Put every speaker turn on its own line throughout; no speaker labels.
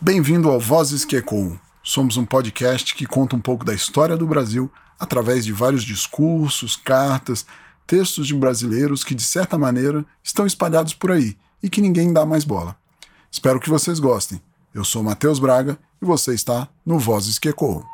Bem-vindo ao Vozes que Ecoam. Somos um podcast que conta um pouco da história do Brasil através de vários discursos, cartas, textos de brasileiros que, de certa maneira, estão espalhados por aí e que ninguém dá mais bola. Espero que vocês gostem. Eu sou Matheus Braga e você está no Vozes que Ecoam.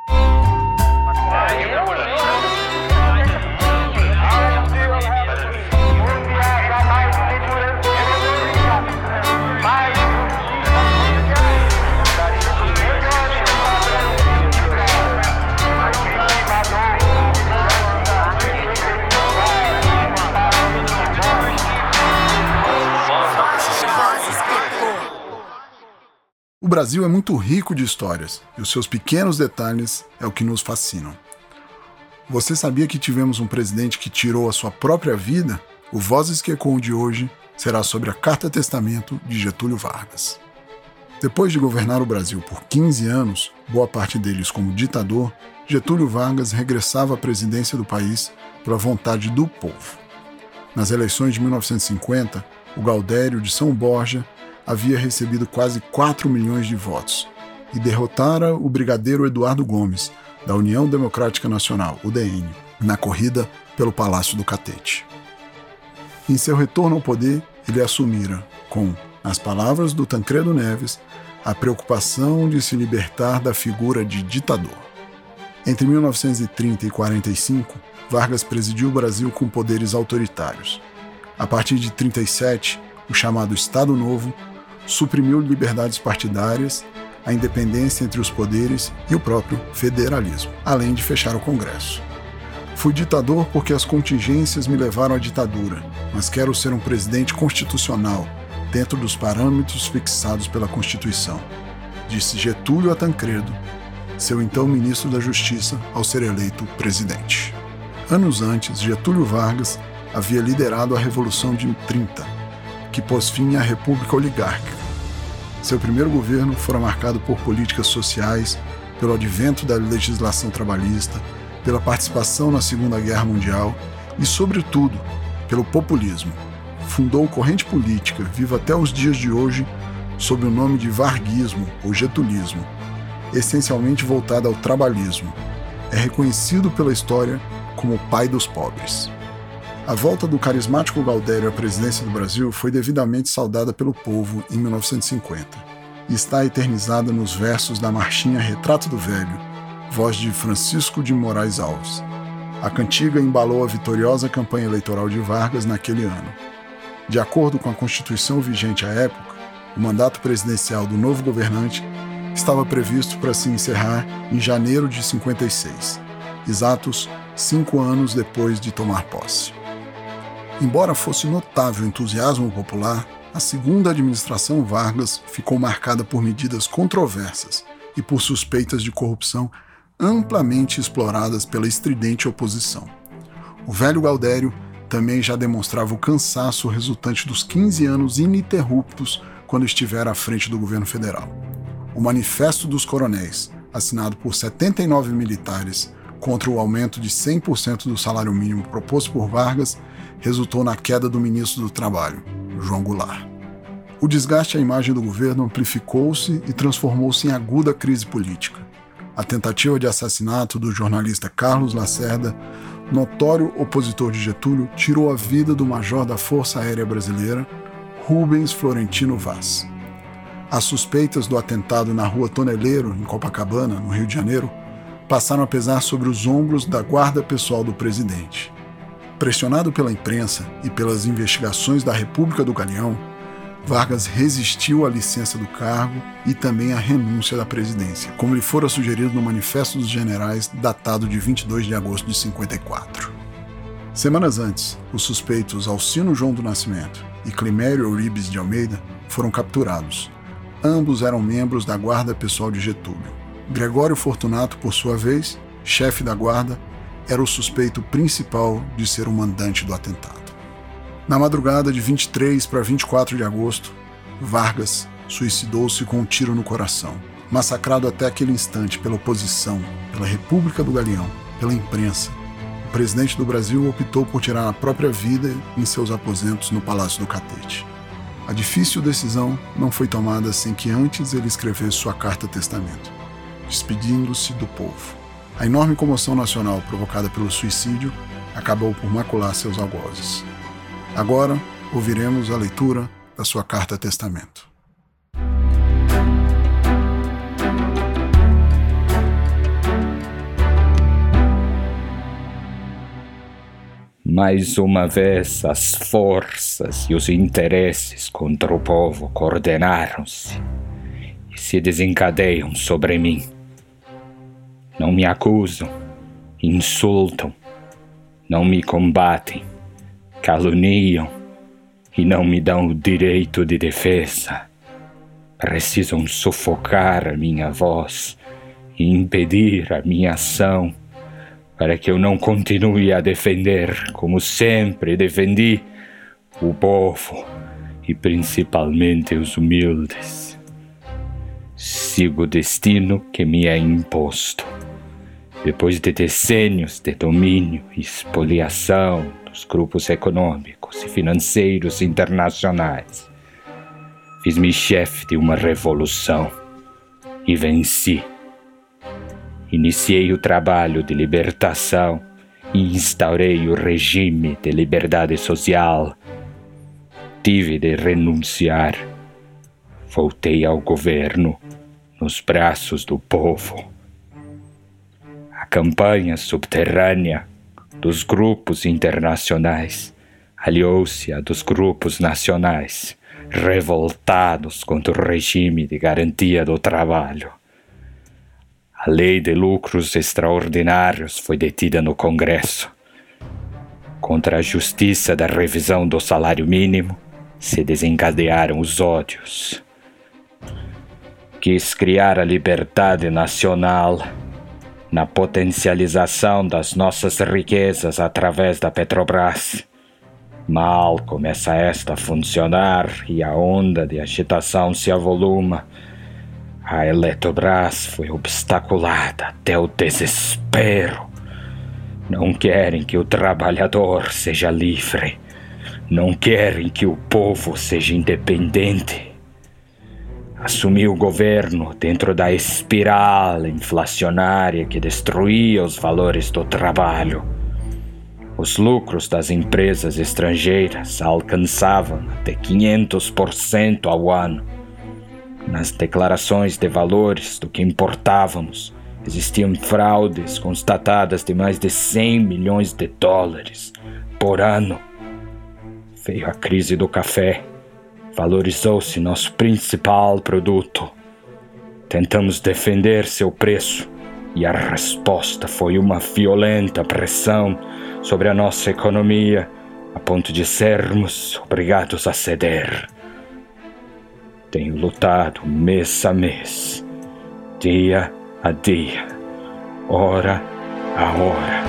O Brasil é muito rico de histórias e os seus pequenos detalhes é o que nos fascinam. Você sabia que tivemos um presidente que tirou a sua própria vida? O Vozes que Ecoam de hoje será sobre a Carta Testamento de Getúlio Vargas. Depois de governar o Brasil por 15 anos, boa parte deles como ditador, Getúlio Vargas regressava à presidência do país pela vontade do povo. Nas eleições de 1950, o Gaudério de São Borja havia recebido quase 4 milhões de votos e derrotara o brigadeiro Eduardo Gomes, da União Democrática Nacional, UDN, na corrida pelo Palácio do Catete. Em seu retorno ao poder, ele assumira, com, nas palavras do Tancredo Neves, a preocupação de se libertar da figura de ditador. Entre 1930 e 45, Vargas presidiu o Brasil com poderes autoritários. A partir de 37, o chamado Estado Novo suprimiu liberdades partidárias, a independência entre os poderes e o próprio federalismo, além de fechar o Congresso. Fui ditador porque as contingências me levaram à ditadura, mas quero ser um presidente constitucional, dentro dos parâmetros fixados pela Constituição, disse Getúlio a Tancredo, seu então ministro da Justiça, ao ser eleito presidente. Anos antes, Getúlio Vargas havia liderado a Revolução de 30, que pôs fim à República Oligárquica. Seu primeiro governo fora marcado por políticas sociais, pelo advento da legislação trabalhista, pela participação na Segunda Guerra Mundial e, sobretudo, pelo populismo. Fundou corrente política, viva até os dias de hoje, sob o nome de varguismo ou getulismo, essencialmente voltada ao trabalhismo. É reconhecido pela história como o pai dos pobres. A volta do carismático Galdério à presidência do Brasil foi devidamente saudada pelo povo em 1950 e está eternizada nos versos da marchinha Retrato do Velho, voz de Francisco de Moraes Alves. A cantiga embalou a vitoriosa campanha eleitoral de Vargas naquele ano. De acordo com a Constituição vigente à época, o mandato presidencial do novo governante estava previsto para se encerrar em janeiro de 56, exatos cinco anos depois de tomar posse. Embora fosse notável o entusiasmo popular, a segunda administração Vargas ficou marcada por medidas controversas e por suspeitas de corrupção amplamente exploradas pela estridente oposição. O velho Galdério também já demonstrava o cansaço resultante dos 15 anos ininterruptos quando estivera à frente do governo federal. O Manifesto dos Coronéis, assinado por 79 militares contra o aumento de 100% do salário mínimo proposto por Vargas, resultou na queda do ministro do Trabalho, João Goulart. O desgaste à imagem do governo amplificou-se e transformou-se em aguda crise política. A tentativa de assassinato do jornalista Carlos Lacerda, notório opositor de Getúlio, tirou a vida do major da Força Aérea Brasileira, Rubens Florentino Vaz. As suspeitas do atentado na rua Toneleiro, em Copacabana, no Rio de Janeiro, passaram a pesar sobre os ombros da guarda pessoal do presidente. Pressionado pela imprensa e pelas investigações da República do Galeão, Vargas resistiu à licença do cargo e também à renúncia da presidência, como lhe fora sugerido no Manifesto dos Generais, datado de 22 de agosto de 54. Semanas antes, os suspeitos Alcino João do Nascimento e Climério Euribes de Almeida foram capturados. Ambos eram membros da Guarda Pessoal de Getúlio. Gregório Fortunato, por sua vez, chefe da guarda, era o suspeito principal de ser o mandante do atentado. Na madrugada de 23 para 24 de agosto, Vargas suicidou-se com um tiro no coração, massacrado até aquele instante pela oposição, pela República do Galeão, pela imprensa. O presidente do Brasil optou por tirar a própria vida em seus aposentos no Palácio do Catete. A difícil decisão não foi tomada sem que antes ele escrevesse sua carta testamento, despedindo-se do povo. A enorme comoção nacional provocada pelo suicídio acabou por macular seus algozes. Agora ouviremos a leitura da sua carta testamento.
Mais uma vez, as forças e os interesses contra o povo coordenaram-se e se desencadeiam sobre mim. Não me acusam, insultam, não me combatem, caluniam e não me dão o direito de defesa. Precisam sufocar a minha voz e impedir a minha ação para que eu não continue a defender, como sempre defendi, o povo e principalmente os humildes. Sigo o destino que me é imposto. Depois de decênios de domínio e expoliação dos grupos econômicos e financeiros internacionais, fiz-me chefe de uma revolução e venci Iniciei o trabalho de libertação e instaurei o regime de liberdade social. Tive de renunciar. Voltei ao governo nos braços do povo. A campanha subterrânea dos grupos internacionais aliou-se a dos grupos nacionais revoltados contra o regime de garantia do trabalho. A lei de lucros extraordinários foi detida no Congresso. Contra a justiça da revisão do salário mínimo se desencadearam os ódios. Quis criar a liberdade nacional na potencialização das nossas riquezas através da Petrobras. Mal começa esta a funcionar e a onda de agitação se avoluma a Eletrobras foi obstaculada até o desespero. Não querem que o trabalhador seja livre. Não querem que o povo seja independente. Assumi o governo dentro da espiral inflacionária que destruía os valores do trabalho. Os lucros das empresas estrangeiras alcançavam até 500% ao ano nas declarações de valores do que importávamos, existiam fraudes constatadas de mais de 100 milhões de dólares por ano. Veio a crise do café, valorizou-se nosso principal produto. Tentamos defender seu preço e a resposta foi uma violenta pressão sobre a nossa economia, a ponto de sermos obrigados a ceder. Tenho lutado mês a mês, dia a dia, hora a hora,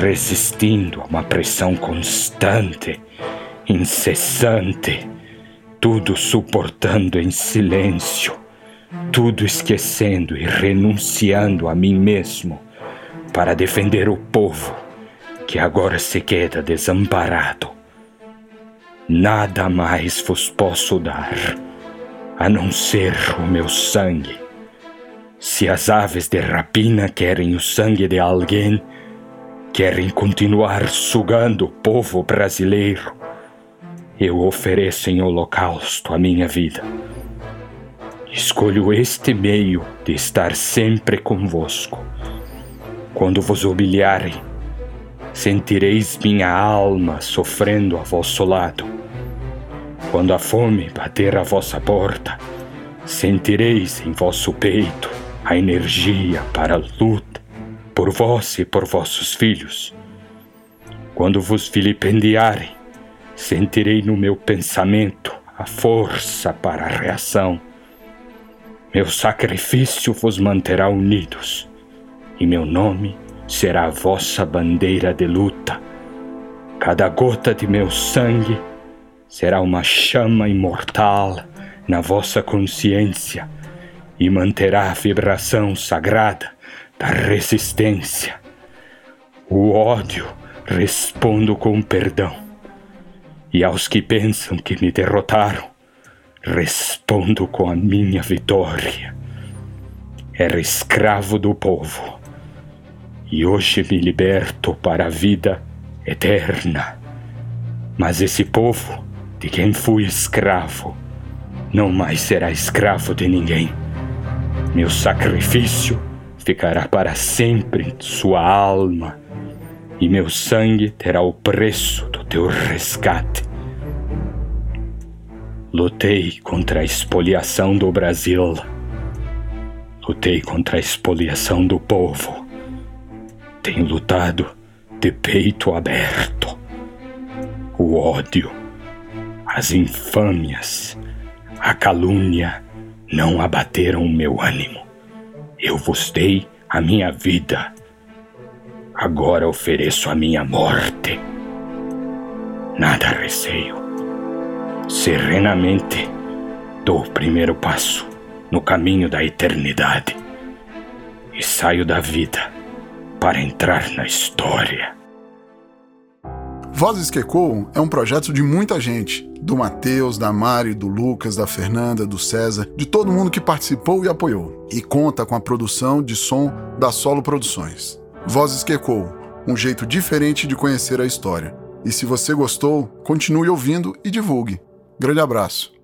resistindo a uma pressão constante, incessante, tudo suportando em silêncio, tudo esquecendo e renunciando a mim mesmo para defender o povo que agora se queda desamparado. Nada mais vos posso dar a não ser o meu sangue. Se as aves de rapina querem o sangue de alguém, querem continuar sugando o povo brasileiro, eu ofereço em holocausto a minha vida. Escolho este meio de estar sempre convosco. Quando vos humilharem, sentireis minha alma sofrendo a vosso lado quando a fome bater à vossa porta, sentireis em vosso peito a energia para a luta por vós e por vossos filhos. Quando vos vilipendiarem, sentirei no meu pensamento a força para a reação. Meu sacrifício vos manterá unidos, e meu nome será a vossa bandeira de luta. Cada gota de meu sangue será uma chama imortal na vossa consciência e manterá a vibração sagrada da resistência. O ódio respondo com perdão. E aos que pensam que me derrotaram, respondo com a minha vitória. Era escravo do povo e hoje me liberto para a vida eterna. Mas esse povo de quem fui escravo não mais será escravo de ninguém. Meu sacrifício ficará para sempre em sua alma, e meu sangue terá o preço do teu resgate. Lutei contra a expoliação do Brasil. Lutei contra a expoliação do povo. Tenho lutado de peito aberto. O ódio, as infâmias, a calúnia não abateram o meu ânimo. Eu vos dei a minha vida. Agora ofereço a minha morte. Nada receio. Serenamente dou o primeiro passo no caminho da eternidade e saio da vida para entrar na história.
Vozes que Ecoam é um projeto de muita gente, do Matheus, da Mari, do Lucas, da Fernanda, do César, de todo mundo que participou e apoiou, e conta com a produção de som da Solo Produções. Vozes que Ecoam, um jeito diferente de conhecer a história. E se você gostou, continue ouvindo e divulgue. Grande abraço.